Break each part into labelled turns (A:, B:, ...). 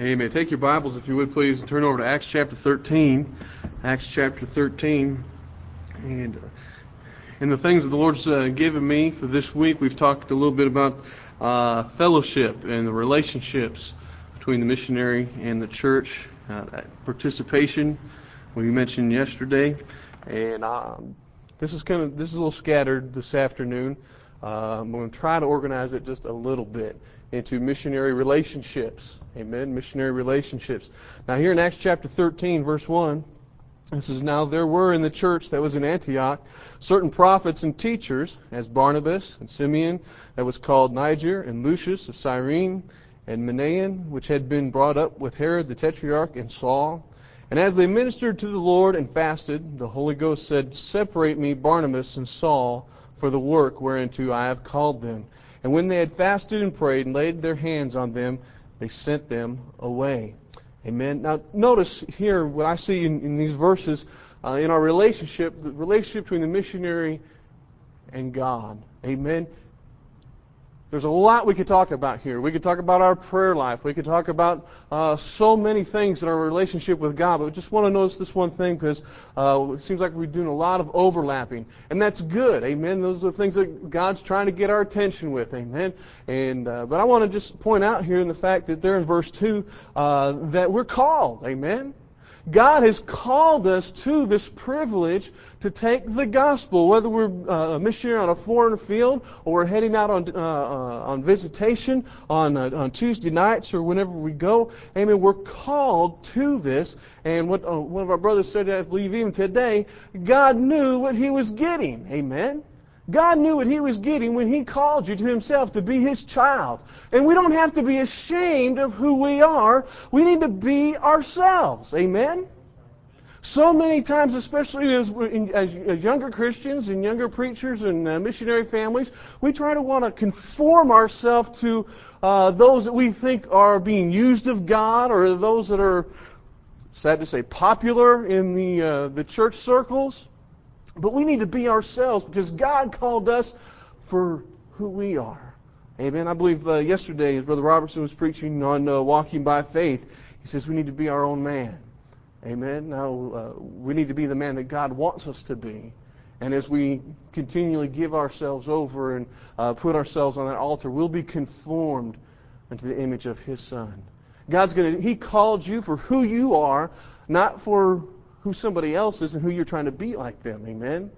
A: Amen. Take your Bibles, if you would, please, and turn over to Acts chapter 13. Acts chapter 13. And, uh, and the things that the Lord's uh, given me for this week, we've talked a little bit about uh, fellowship and the relationships between the missionary and the church, uh, participation we mentioned yesterday. And um, this is kind of this is a little scattered this afternoon. I'm going to try to organize it just a little bit into missionary relationships. Amen. Missionary relationships. Now, here in Acts chapter 13, verse 1, it says, Now there were in the church that was in Antioch certain prophets and teachers, as Barnabas and Simeon, that was called Niger, and Lucius of Cyrene, and Manaen, which had been brought up with Herod the Tetrarch, and Saul. And as they ministered to the Lord and fasted, the Holy Ghost said, Separate me Barnabas and Saul for the work whereunto I have called them. And when they had fasted and prayed and laid their hands on them, they sent them away. Amen. Now, notice here what I see in, in these verses uh, in our relationship, the relationship between the missionary and God. Amen. There's a lot we could talk about here. We could talk about our prayer life. We could talk about uh, so many things in our relationship with God. But we just want to notice this one thing because uh, it seems like we're doing a lot of overlapping. And that's good. Amen. Those are the things that God's trying to get our attention with. Amen. And uh, But I want to just point out here in the fact that there in verse 2 uh, that we're called. Amen. God has called us to this privilege to take the gospel, whether we're uh, a missionary on a foreign field or we're heading out on, uh, uh, on visitation on, uh, on Tuesday nights or whenever we go. Amen. We're called to this. And what uh, one of our brothers said, I believe even today, God knew what he was getting. Amen. God knew what He was getting when He called you to Himself to be His child. And we don't have to be ashamed of who we are. We need to be ourselves. Amen? So many times, especially as, as, as younger Christians and younger preachers and uh, missionary families, we try to want to conform ourselves to uh, those that we think are being used of God or those that are, sad to say, popular in the, uh, the church circles. But we need to be ourselves because God called us for who we are. Amen. I believe uh, yesterday, as Brother Robertson was preaching on uh, walking by faith, he says we need to be our own man. Amen. Now, uh, we need to be the man that God wants us to be. And as we continually give ourselves over and uh, put ourselves on that altar, we'll be conformed into the image of His Son. God's going to, He called you for who you are, not for who somebody else is and who you're trying to be like them. Amen?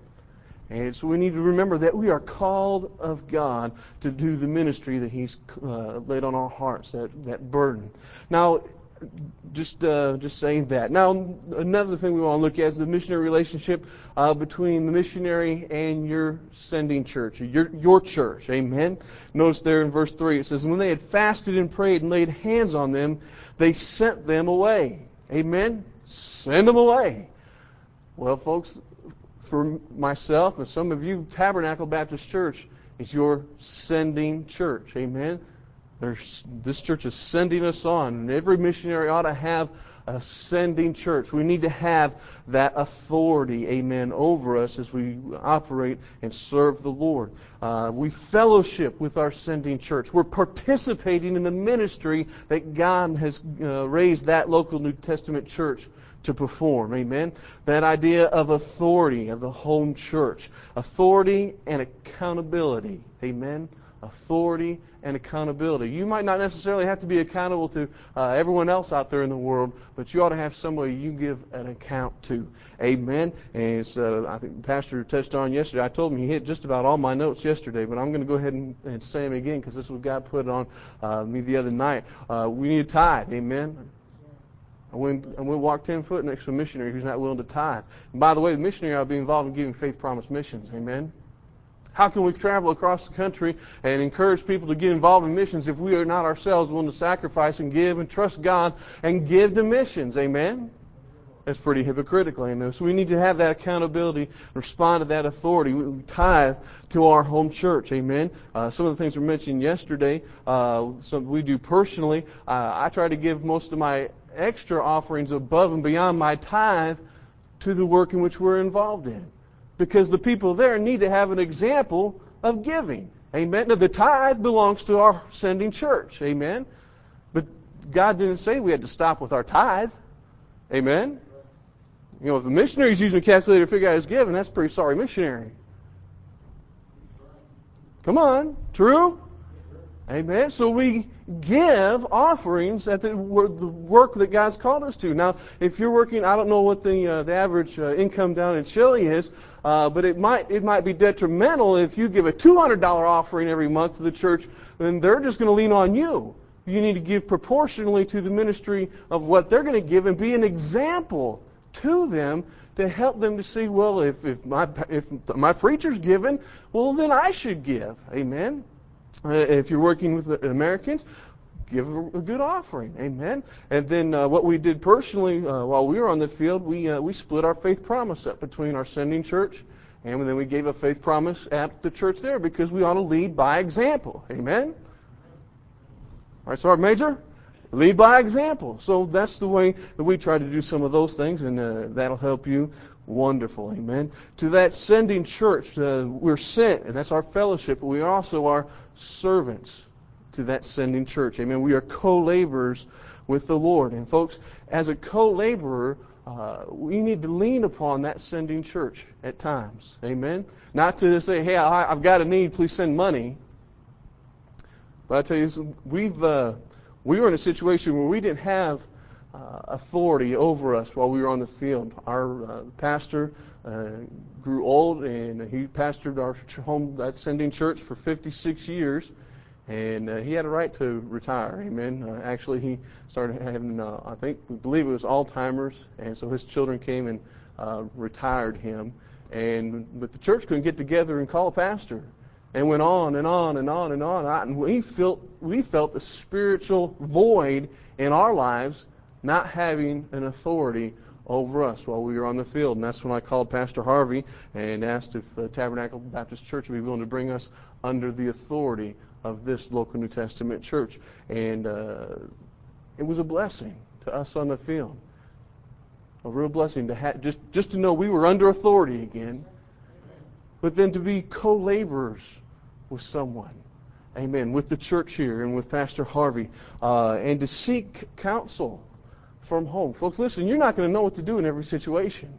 A: And so we need to remember that we are called of God to do the ministry that He's uh, laid on our hearts, that, that burden. Now, just uh, just saying that. Now, another thing we want to look at is the missionary relationship uh, between the missionary and your sending church, your your church. Amen. Notice there in verse three it says, "When they had fasted and prayed and laid hands on them, they sent them away." Amen. Send them away. Well, folks, for myself and some of you, Tabernacle Baptist Church is your sending church. Amen. There's, this church is sending us on, and every missionary ought to have a sending church. We need to have that authority, amen, over us as we operate and serve the Lord. Uh, we fellowship with our sending church. We're participating in the ministry that God has uh, raised that local New Testament church to perform. Amen. That idea of authority of the home church. Authority and accountability. Amen authority, and accountability. You might not necessarily have to be accountable to uh, everyone else out there in the world, but you ought to have somebody you give an account to. Amen. And so I think the Pastor touched on yesterday. I told him he hit just about all my notes yesterday, but I'm going to go ahead and, and say them again because this is what God put on uh, me the other night. Uh, we need a tithe. Amen. I went, I went walk 10 foot next to a missionary who's not willing to tithe. And by the way, the missionary to be involved in giving faith promise missions. Amen. How can we travel across the country and encourage people to get involved in missions if we are not ourselves willing to sacrifice and give and trust God and give to missions? Amen? That's pretty hypocritical, amen. So we need to have that accountability, respond to that authority. We tithe to our home church, amen. Uh, some of the things we mentioned yesterday, uh, some we do personally. Uh, I try to give most of my extra offerings above and beyond my tithe to the work in which we're involved in because the people there need to have an example of giving. Amen. Now, the tithe belongs to our sending church. Amen. But God didn't say we had to stop with our tithe. Amen. You know, if a missionary is using a calculator to figure out his giving, that's pretty sorry missionary. Come on, true? Amen. So we give offerings at the, the work that God's called us to. Now, if you're working, I don't know what the uh, the average uh, income down in Chile is, uh, but it might it might be detrimental if you give a $200 offering every month to the church. Then they're just going to lean on you. You need to give proportionally to the ministry of what they're going to give and be an example to them to help them to see. Well, if if my if my preacher's giving, well then I should give. Amen. Uh, if you're working with Americans, give a, good offering. Amen. And then uh, what we did personally uh, while we were on the field, we uh, we split our faith promise up between our sending church, and then we gave a faith promise at the church there because we ought to lead by example. Amen. All right, our major, lead by example. So that's the way that we try to do some of those things, and uh, that'll help you wonderful. Amen. To that sending church, uh, we're sent, and that's our fellowship, but we also are servants to that sending church. Amen. We are co laborers with the Lord. And folks, as a co laborer, uh, we need to lean upon that sending church at times. Amen. Not to say, hey, I, have got a need, please send money. But I tell you, we've uh, we were in a situation where we didn't have uh, authority over us while we were on the field. Our uh, pastor uh, grew old, and he pastored our home, that sending church, for 56 years, and uh, he had a right to retire. Amen. Uh, actually, he started having, I think, we believe it was Alzheimer's, and so his children came and retired him. And but the church couldn't get together and call a pastor and went on and on and on and on. And we felt we felt the spiritual void in our lives not having an authority over us while we were on the field. And that's when I called Pastor Harvey and asked if uh, Tabernacle Baptist Church would be willing to bring us under the authority of this local New Testament church. And uh, it was a blessing to us on the field. A real blessing to just just to know we were under authority again, but then to be co-laborers with someone. Amen. With the church here and with Pastor Harvey, uh, and to seek counsel from home. Folks, listen, you're not going to know what to do in every situation.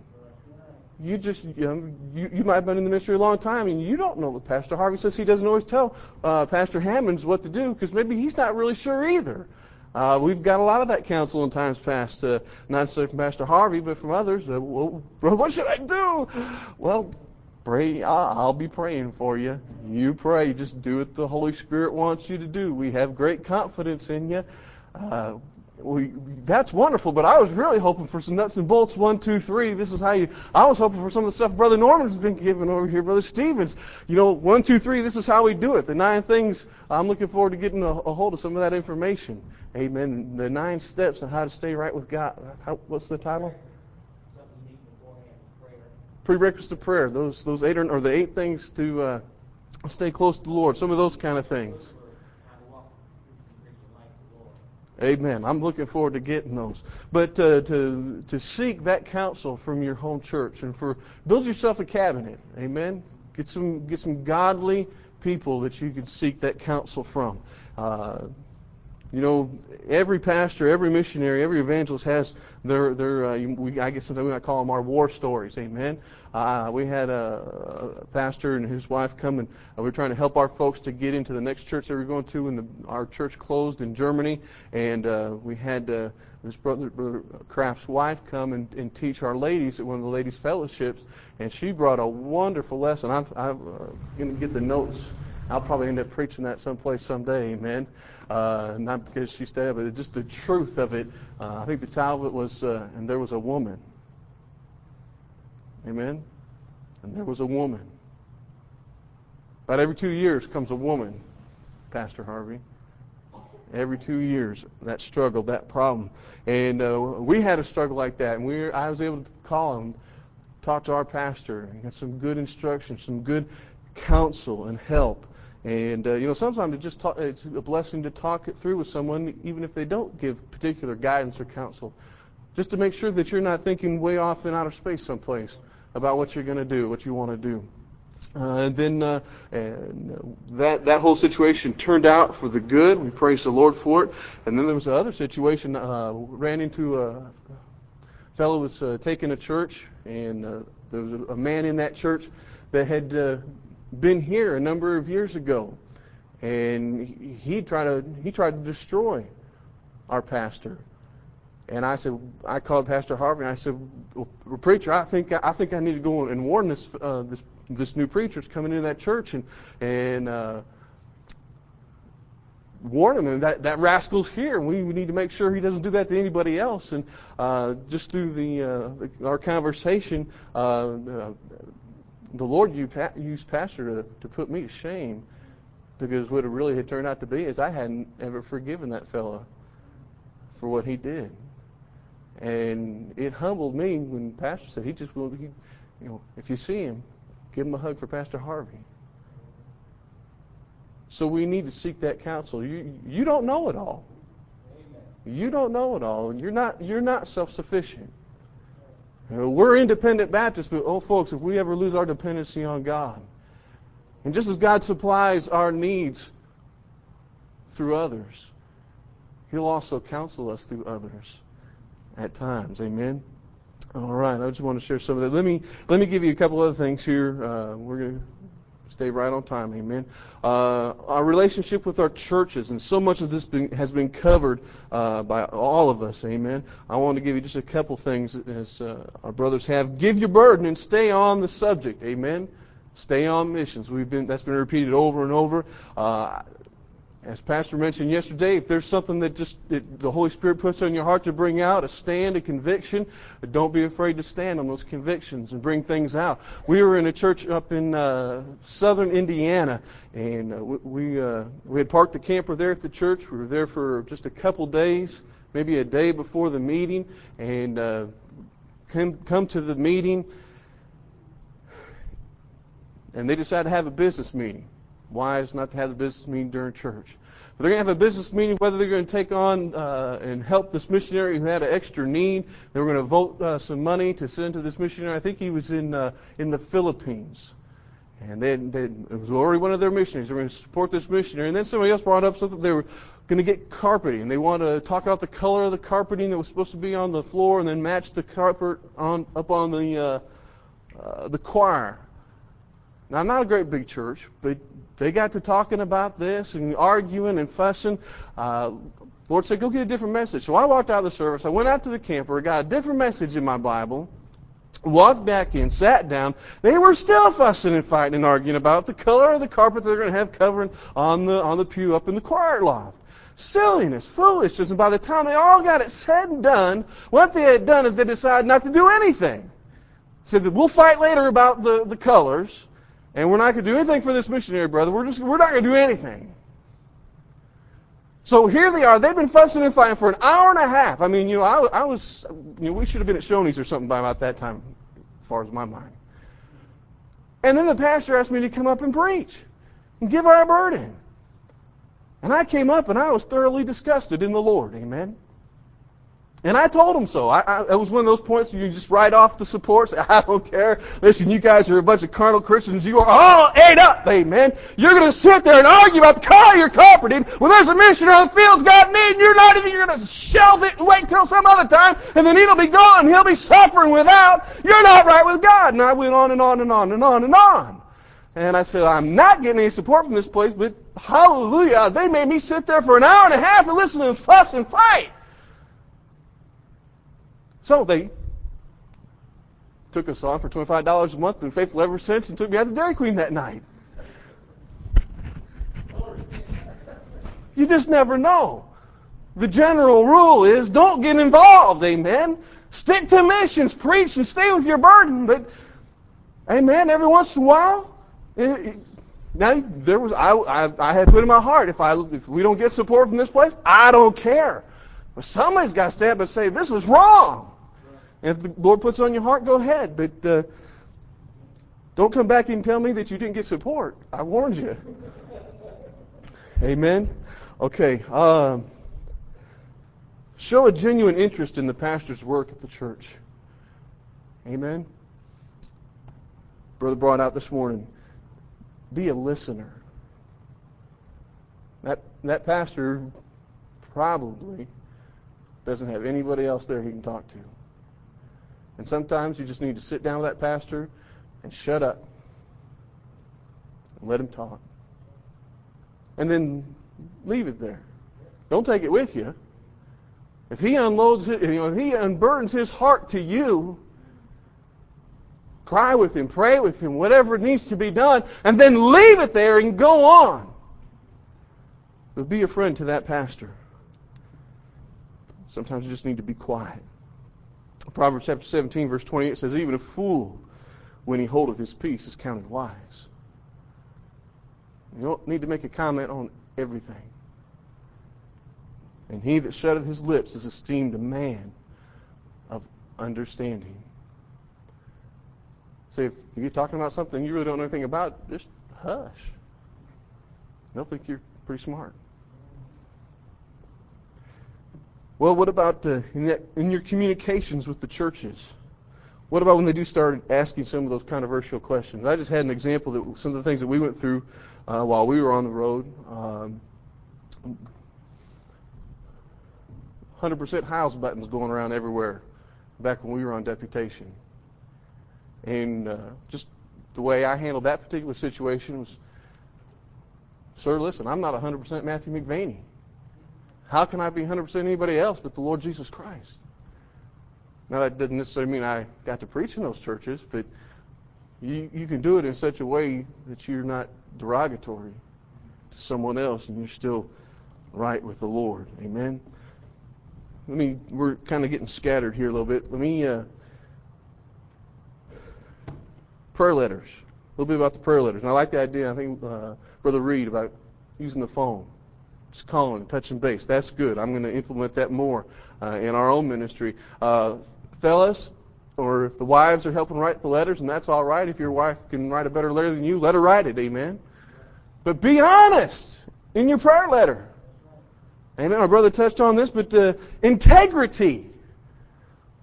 A: You just, you, know, you, you might have been in the ministry a long time and you don't know what Pastor Harvey says. He doesn't always tell uh, Pastor Hammonds what to do because maybe he's not really sure either. Uh, we've got a lot of that counsel in times past, uh, not necessarily from Pastor Harvey, but from others. Uh, well, what should I do? Well, pray. I'll be praying for you. You pray. Just do what the Holy Spirit wants you to do. We have great confidence in you. Uh, we, that's wonderful, but I was really hoping for some nuts and bolts. One, two, three. This is how you. I was hoping for some of the stuff Brother Norman's been giving over here, Brother Stevens. You know, one, two, three. This is how we do it. The nine things. I'm looking forward to getting a, a hold of some of that information. Amen. The nine steps on how to stay right with God. How, what's the title? Prerequisites to prayer. Those those eight or, or the eight things to uh, stay close to the Lord. Some of those kind of things. Amen. I'm looking forward to getting those. But uh, to to seek that counsel from your home church and for build yourself a cabinet. Amen. Get some get some godly people that you can seek that counsel from. Uh, you know, every pastor, every missionary, every evangelist has their their. Uh, we, I guess sometimes we might call them our war stories. Amen. Uh, we had a, a, pastor and his wife come and uh, we were trying to help our folks to get into the next church they were going to, and the, our church closed in Germany, and uh, we had uh, this brother, brother Kraft's wife come and, and teach our ladies at one of the ladies' fellowships, and she brought a wonderful lesson. I'm, I'm uh, going to get the notes. I'll probably end up preaching that someplace someday. Amen uh, not because she's dead, but just the truth of it. Uh, I think the title of it was, uh, and there was a woman. Amen? And there was a woman. About every two years comes a woman, Pastor Harvey. Every two years, that struggle, that problem. And uh, we had a struggle like that, and we I was able to call him, talk to our pastor, and get some good instruction, some good counsel and help. And uh, you know, sometimes it just talk, it's a blessing to talk it through with someone, even if they don't give particular guidance or counsel, just to make sure that you're not thinking way off in outer space someplace about what you're going to do, what you want to do. Uh, and then uh, and that that whole situation turned out for the good. We praise the Lord for it. And then there was another situation. Uh, ran into a fellow was uh, taking a church, and uh, there was a, a man in that church that had uh, been here a number of years ago, and he, tried to he tried to destroy our pastor. And I said, I called Pastor Harvey and I said, well, preacher, I think I think I need to go and warn this uh, this this new preacher's coming into that church and and uh, warn him and that that rascal's here and we, need to make sure he doesn't do that to anybody else. And uh, just through the, uh, our conversation, uh, uh, the Lord used Pastor to to put me to shame because what it really had turned out to be is I hadn't ever forgiven that fellow for what he did. And it humbled me when Pastor said he just will, he, you know, if you see him, give him a hug for Pastor Harvey. So we need to seek that counsel. You you don't know it all. You don't know it all. You're not you're not self-sufficient. You know, we're independent Baptists, but oh, folks, if we ever lose our dependency on God, and just as God supplies our needs through others, He'll also counsel us through others at times. Amen. All right, I just want to share some of that. Let me let me give you a couple other things here. Uh, we're going to stay right on time. Amen. Uh, our relationship with our churches, and so much of this been, has been covered uh, by all of us. Amen. I want to give you just a couple things as uh, our brothers have. Give your burden and stay on the subject. Amen. Stay on missions. We've been that's been repeated over and over. As Pastor mentioned yesterday, if there's something that just that the Holy Spirit puts on your heart to bring out, a stand, a conviction, don't be afraid to stand on those convictions and bring things out. We were in a church up in uh, southern Indiana, and uh, we uh, we had parked the camper there at the church. We were there for just a couple days, maybe a day before the meeting, and uh, come come to the meeting, and they decided to have a business meeting wise not to have the business meeting during church. But they're going to have a business meeting whether they're going to take on uh, and help this missionary who had an extra need. They were going to vote uh, some money to send to this missionary. I think he was in uh, in the Philippines. And they, it was already one of their missionaries. They were going to support this missionary. And then somebody else brought up something. They were going to get carpeting. And they wanted to talk about the color of the carpeting that was supposed to be on the floor and then match the carpet on up on the uh, uh, the choir. Now, not a great big church, but they got to talking about this and arguing and fussing. Uh, Lord said, go get a different message. So I walked out of the service. I went out to the camper, got a different message in my Bible, walked back in, sat down. They were still fussing and fighting and arguing about the color of the carpet they're going to have covering on the, on the pew up in the choir loft. Silliness, foolishness. And by the time they all got it said and done, what they had done is they decided not to do anything. Said that we'll fight later about the, the colors. And we're not going to do anything for this missionary brother. We're just we're not going to do anything. So here they are. They've been fussing and fighting for an hour and a half. I mean, you know, I, I was, you know, we should have been at Shoney's or something by about that time, as far as my mind. And then the pastor asked me to come up and preach and give our burden. And I came up and I was thoroughly disgusted in the Lord. Amen. And I told him so. I, I, it was one of those points where you just write off the support, say, I don't care. Listen, you guys are a bunch of carnal Christians. You are all ate up, amen. You're going to sit there and argue about the car you're carpeting when there's a missionary in the field's got need and you're not even, you're going to shelve it and wait until some other time and then he'll be gone. He'll be suffering without. You're not right with God. And I went on and on and on and on and on. And I said, I'm not getting any support from this place, but hallelujah, they made me sit there for an hour and a half and listen to them fuss and fight. So they took us on for $25 a month, been faithful ever since, and took me out to Dairy Queen that night. You just never know. The general rule is don't get involved, amen. Stick to missions, preach, and stay with your burden. But, amen, every once in a while, it, it, now there was I, I, I had put in my heart if I if we don't get support from this place, I don't care. But somebody's got to stand up and say this is wrong. And if the Lord puts it on your heart, go ahead. But uh, don't come back and tell me that you didn't get support. I warned you. Amen. Okay. Um, show a genuine interest in the pastor's work at the church. Amen. Brother brought out this morning. be a listener. That that pastor probably doesn't have anybody else there he can talk to. And sometimes you just need to sit down with that pastor and shut up and let him talk. And then leave it there. Don't take it with you. If he unloads it, you know, if he unburdens his heart to you, cry with him, pray with him, whatever needs to be done, and then leave it there and go on. But be a friend to that pastor. Sometimes you just need to be quiet. Proverbs chapter 17, verse 28 says, Even a fool, when he holdeth his peace, is counted wise. You don't need to make a comment on everything. And he that shutteth his lips is esteemed a man of understanding. So if you're talking about something you really don't know anything about, just hush. They'll think you're pretty smart. Well, what about in, in your communications with the churches? What about when they do start asking some of those controversial questions? I just had an example that some of the things that we went through uh, while we were on the road. Um, 100% house buttons going around everywhere back when we were on deputation. And uh, just the way I handled that particular situation was, sir, listen, I'm not 100% Matthew McVaney. How can I be 100% anybody else but the Lord Jesus Christ? Now, that doesn't necessarily mean I got to preach in those churches, but you, you can do it in such a way that you're not derogatory to someone else and you're still right with the Lord. Amen? Let me, we're kind of getting scattered here a little bit. Let me, uh, prayer letters. A little bit about the prayer letters. And I like the idea, I think, uh, Brother Reed, about using the phone. Calling touching base. That's good. I'm going to implement that more uh, in our own ministry. Uh, fellas, or if the wives are helping write the letters, and that's all right. If your wife can write a better letter than you, let her write it. Amen. But be honest in your prayer letter. Amen. My brother touched on this, but uh, integrity.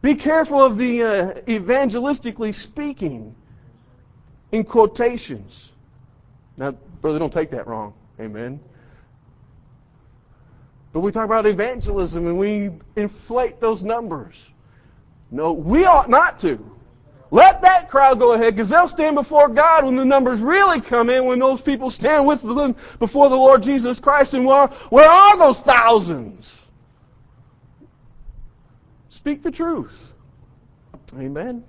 A: Be careful of the uh, evangelistically speaking in quotations. Now, brother, don't take that wrong. Amen. But we talk about evangelism and we inflate those numbers. No, we ought not to. Let that crowd go ahead because they'll stand before God when the numbers really come in, when those people stand with them before the Lord Jesus Christ. And where, where are those thousands? Speak the truth. Amen.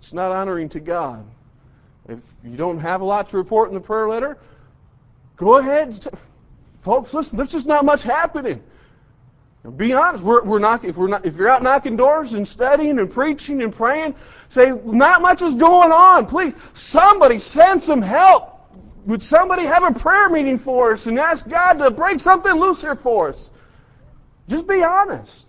A: It's not honoring to God. If you don't have a lot to report in the prayer letter, go ahead. Folks, listen, there's just not much happening. Be honest. We're, we're not, if, we're not, if you're out knocking doors and studying and preaching and praying, say, not much is going on. Please, somebody send some help. Would somebody have a prayer meeting for us and ask God to break something loose here for us? Just be honest.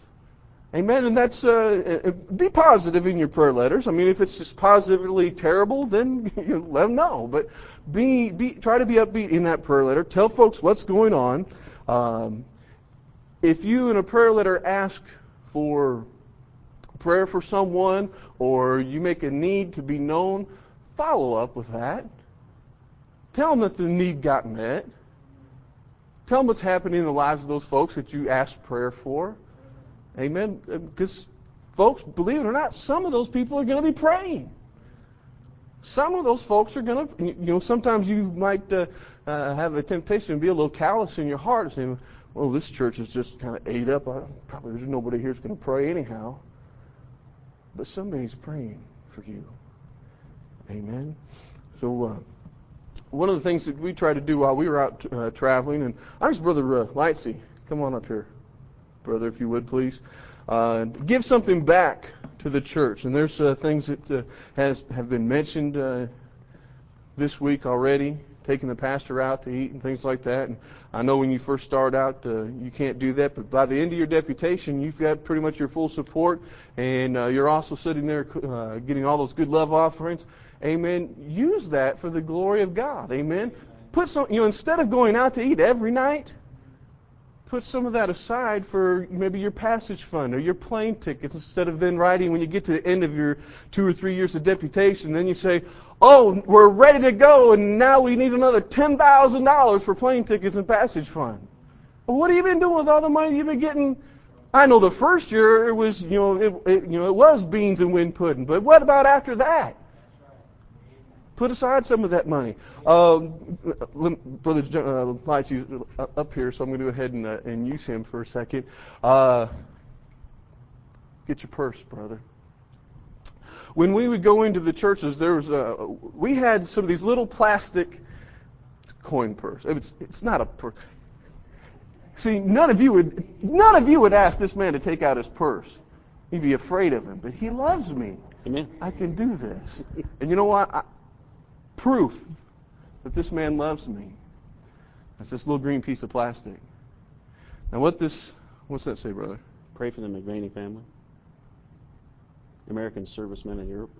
A: Amen. And that's uh, uh be positive in your prayer letters. I mean, if it's just positively terrible, then you let them know. But be be try to be upbeat in that prayer letter. Tell folks what's going on. Um, if you in a prayer letter ask for prayer for someone or you make a need to be known, follow up with that. Tell them that the need got met. Tell them what's happening in the lives of those folks that you asked prayer for. Amen. Because, folks, believe it or not, some of those people are going to be praying. Some of those folks are going to, you know, sometimes you might uh, uh, have a temptation to be a little callous in your heart, saying, well, this church is just kind of ate up. I, probably there's nobody here who's going to pray anyhow. But somebody's praying for you. Amen. So, uh, one of the things that we tried to do while we were out uh, traveling, and I asked Brother uh, Lightsey, come on up here brother, if you would please. Uh, give something back to the church. And there's uh, things that uh, has have been mentioned uh, this week already, taking the pastor out to eat and things like that. And I know when you first start out, uh, you can't do that, but by the end of your deputation, you've got pretty much your full support, and uh, you're also sitting there uh, getting all those good love offerings. Amen. Use that for the glory of God. Amen. Put some, you know, instead of going out to eat every night, put some of that aside for maybe your passage fund or your plane tickets instead of then writing when you get to the end of your two or three years of deputation. Then you say, oh, we're ready to go and now we need another $10,000 for plane tickets and passage fund. Well, what have you been doing with all the money you've been getting? I know the first year it was, you know, it, it you know, it was beans and wind pudding, but what about after that? Put aside some of that money. Um, Brother uh, Lights up here, so I'm going to go ahead and, uh, and use him for a second. Uh, get your purse, brother. When we would go into the churches, there was a, we had some of these little plastic coin purse. It's, it's not a purse. See, none of you would none of you would ask this man to take out his purse. You'd be afraid of him, but he loves me.
B: Amen.
A: I can do this. And you know what? I, proof that this man loves me. It's this little green piece of plastic. Now, what this, what's that say, brother?
B: Pray for the McVaney family, American servicemen in Europe.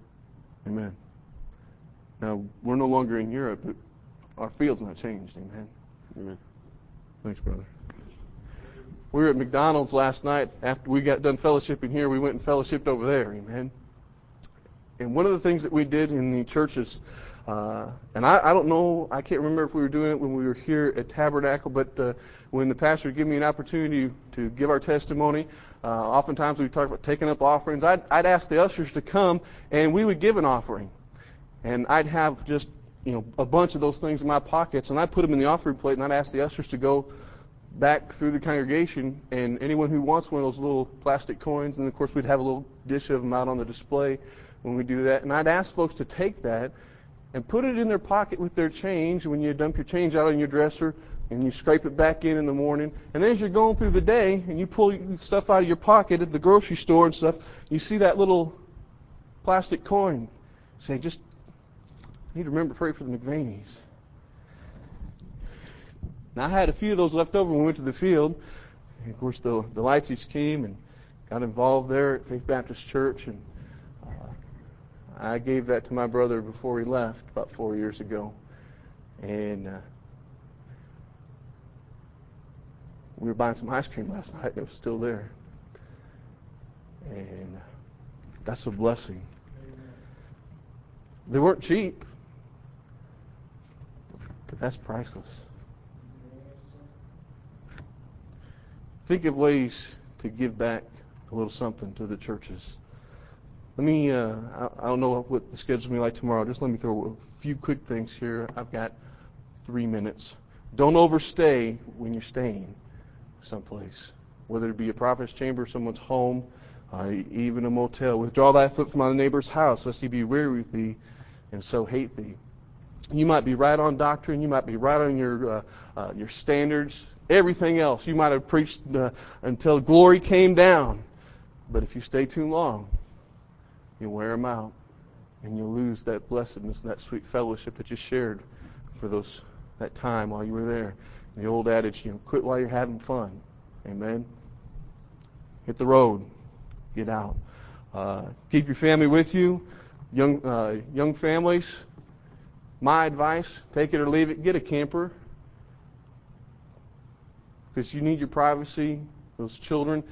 A: Amen. Now, we're no longer in Europe, but our field's not changed. Amen.
B: Amen.
A: Thanks, brother. We were at McDonald's last night. After we got done fellowshipping here, we went and fellowshipped over there. Amen. And one of the things that we did in the churches uh, and I, I don't know, I can't remember if we were doing it when we were here at Tabernacle, but uh, when the pastor gave me an opportunity to give our testimony, uh, oftentimes we talk about taking up offerings. I'd, I'd ask the ushers to come, and we would give an offering. And I'd have just you know a bunch of those things in my pockets, and I'd put them in the offering plate, and I'd ask the ushers to go back through the congregation, and anyone who wants one of those little plastic coins, and of course we'd have a little dish of them out on the display when we do that, and I'd ask folks to take that and put it in their pocket with their change when you dump your change out on your dresser and you scrape it back in in the morning. And as you're going through the day and you pull stuff out of your pocket at the grocery store and stuff, you see that little plastic coin. Say, just need to remember to pray for the McVanies. Now I had a few of those left over when we went to the field. And of course, the the Lightsies came and got involved there at Faith Baptist Church and I gave that to my brother before he left about four years ago. And uh, we were buying some ice cream last night, and it was still there. And uh, that's a blessing. They weren't cheap, but that's priceless. Think of ways to give back a little something to the churches. Let me, uh, I, I don't know what the schedule's to be like tomorrow. Just let me throw a few quick things here. I've got three minutes. Don't overstay when you're staying someplace, whether it be a prophet's chamber, someone's home, uh, even a motel. Withdraw thy foot from thy neighbor's house, lest he be weary with thee and so hate thee. You might be right on doctrine. You might be right on your uh, uh, your standards. Everything else, you might have preached uh, until glory came down. But if you stay too long, You'll wear them out, and you'll lose that blessedness and that sweet fellowship that you shared for those that time while you were there. The old adage, you know, quit while you're having fun. Amen. Hit the road. Get out. Uh, keep your family with you. Young uh, young families. My advice: take it or leave it. Get a camper because you need your privacy. Those children,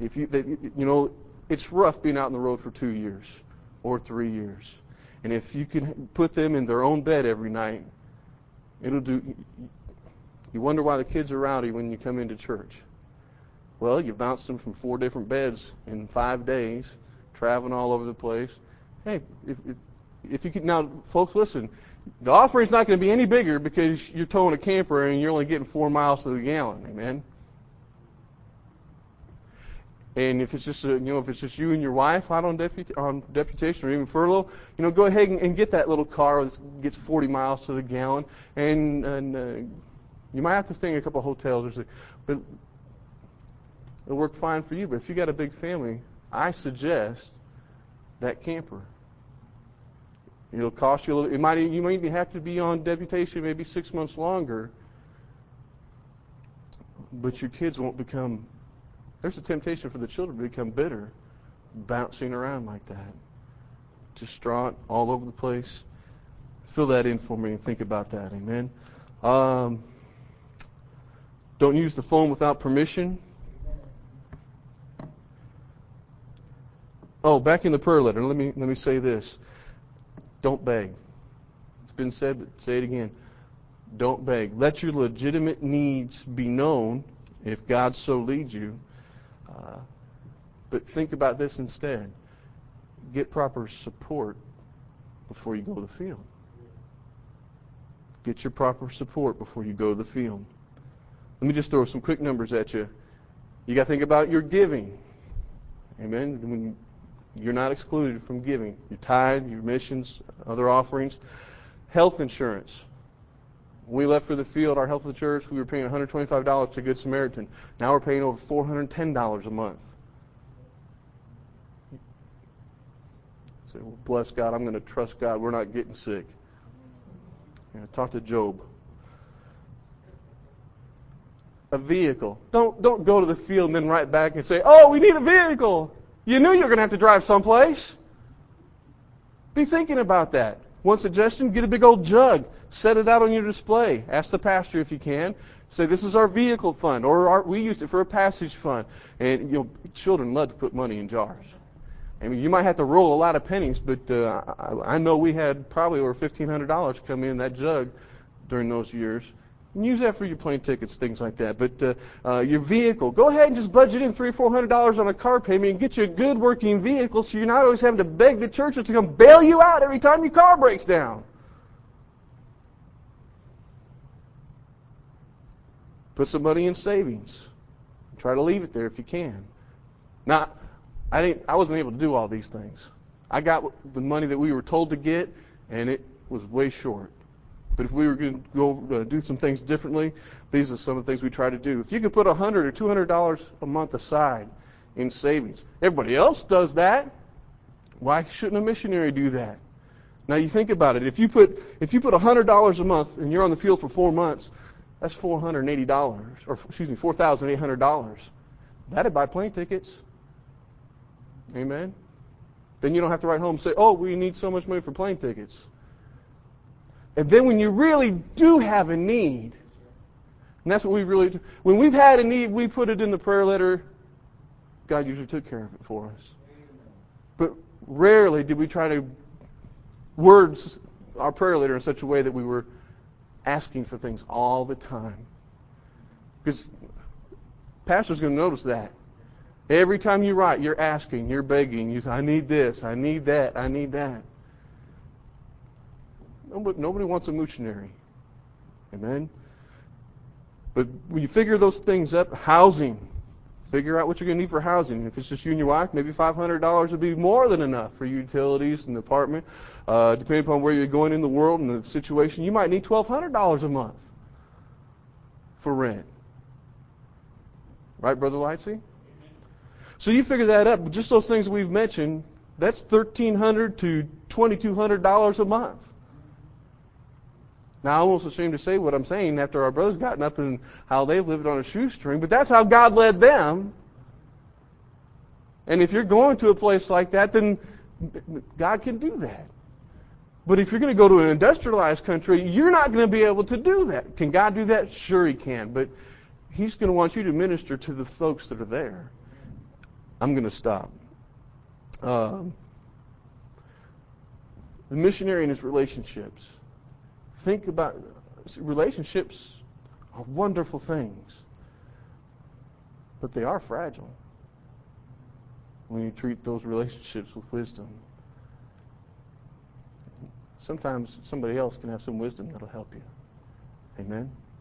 A: if you, they, you know, it's rough being out on the road for two years or three years. And if you can put them in their own bed every night, it'll do. You wonder why the kids are rowdy when you come into church. Well, you bounced them from four different beds in five days, traveling all over the place. Hey, if, if, if you could now, folks, listen. The offering's not going to be any bigger because you're towing a camper and you're only getting four miles to the gallon. Amen. And if it's just a, you know if it's just you and your wife out on, deput- on deputation or even furlough, you know go ahead and, and get that little car that gets 40 miles to the gallon, and, and uh, you might have to stay in a couple of hotels or something, but it'll work fine for you. But if you got a big family, I suggest that camper. It'll cost you a little. It might you might even have to be on deputation maybe six months longer, but your kids won't become there's a temptation for the children to become bitter, bouncing around like that, distraught all over the place. Fill that in for me and think about that. Amen. Um, Don't use the phone without permission. Oh, back in the prayer letter, let me let me say this. Don't beg. It's been said, but say it again. Don't beg. Let your legitimate needs be known if God so leads you. But think about this instead. Get proper support before you go to the field. Get your proper support before you go to the field. Let me just throw some quick numbers at you. You got to think about your giving. Amen. When you're not excluded from giving. Your tithe, your missions, other offerings. Health insurance. When we left for the field, our health insurance, we were paying $125 to Good Samaritan. Now we're paying over $410 a month. Say, well, bless God, I'm going to trust God. We're not getting sick. You talk to Job. A vehicle. Don't don't go to the field and then write back and say, "Oh, we need a vehicle." You knew you were going to have to drive someplace. Be thinking about that. One suggestion: get a big old jug, set it out on your display. Ask the pastor if you can. Say, "This is our vehicle fund," or our, we used it for a passage fund. And you know, children love to put money in jars. I mean, you might have to roll a lot of pennies, but uh, I, I know we had probably over fifteen hundred dollars come in that jug during those years. And use that for your plane tickets, things like that. But uh, uh, your vehicle, go ahead and just budget in three, four hundred dollars on a car payment and get you a good working vehicle, so you're not always having to beg the churches to come bail you out every time your car breaks down. Put some money in savings. Try to leave it there if you can. Now, I didn't. I wasn't able to do all these things. I got the money that we were told to get, and it was way short. But if we were going to go uh, do some things differently, these are some of the things we try to do. If you could put hundred or two hundred dollars a month aside in savings, everybody else does that. Why shouldn't a missionary do that? Now you think about it. If you put if you put a hundred dollars a month and you're on the field for four months, that's four hundred and eighty dollars, or excuse me, four thousand eight hundred dollars. That'd buy plane tickets. Amen. Then you don't have to write home and say, "Oh, we need so much money for plane tickets." And then when you really do have a need, and that's what we really do. When we've had a need, we put it in the prayer letter. God usually took care of it for us. But rarely did we try to words our prayer letter in such a way that we were asking for things all the time. Because pastor's going to notice that. Every time you write, you're asking, you're begging. You say, I need this, I need that, I need that. Nobody, nobody wants a missionary. Amen? But when you figure those things up, housing, figure out what you're going to need for housing. If it's just you and your wife, maybe $500 would be more than enough for utilities and the apartment. Uh, depending upon where you're going in the world and the situation, you might need $1,200 a month for rent. Right, Brother Lightsey? So you figure that up. Just those things we've mentioned, that's 1,300 to $2,200 a month. Now, I'm almost ashamed to say what I'm saying after our brothers gotten up and how they've lived on a shoestring, but that's how God led them. And if you're going to a place like that, then God can do that. But if you're going to go to an industrialized country, you're not going to be able to do that. Can God do that? Sure, He can. But He's going to want you to minister to the folks that are there. I'm going to stop. Um, the missionary and his relationships. Think about relationships are wonderful things, but they are fragile when you treat those relationships with wisdom. Sometimes somebody else can have some wisdom that'll help you. Amen.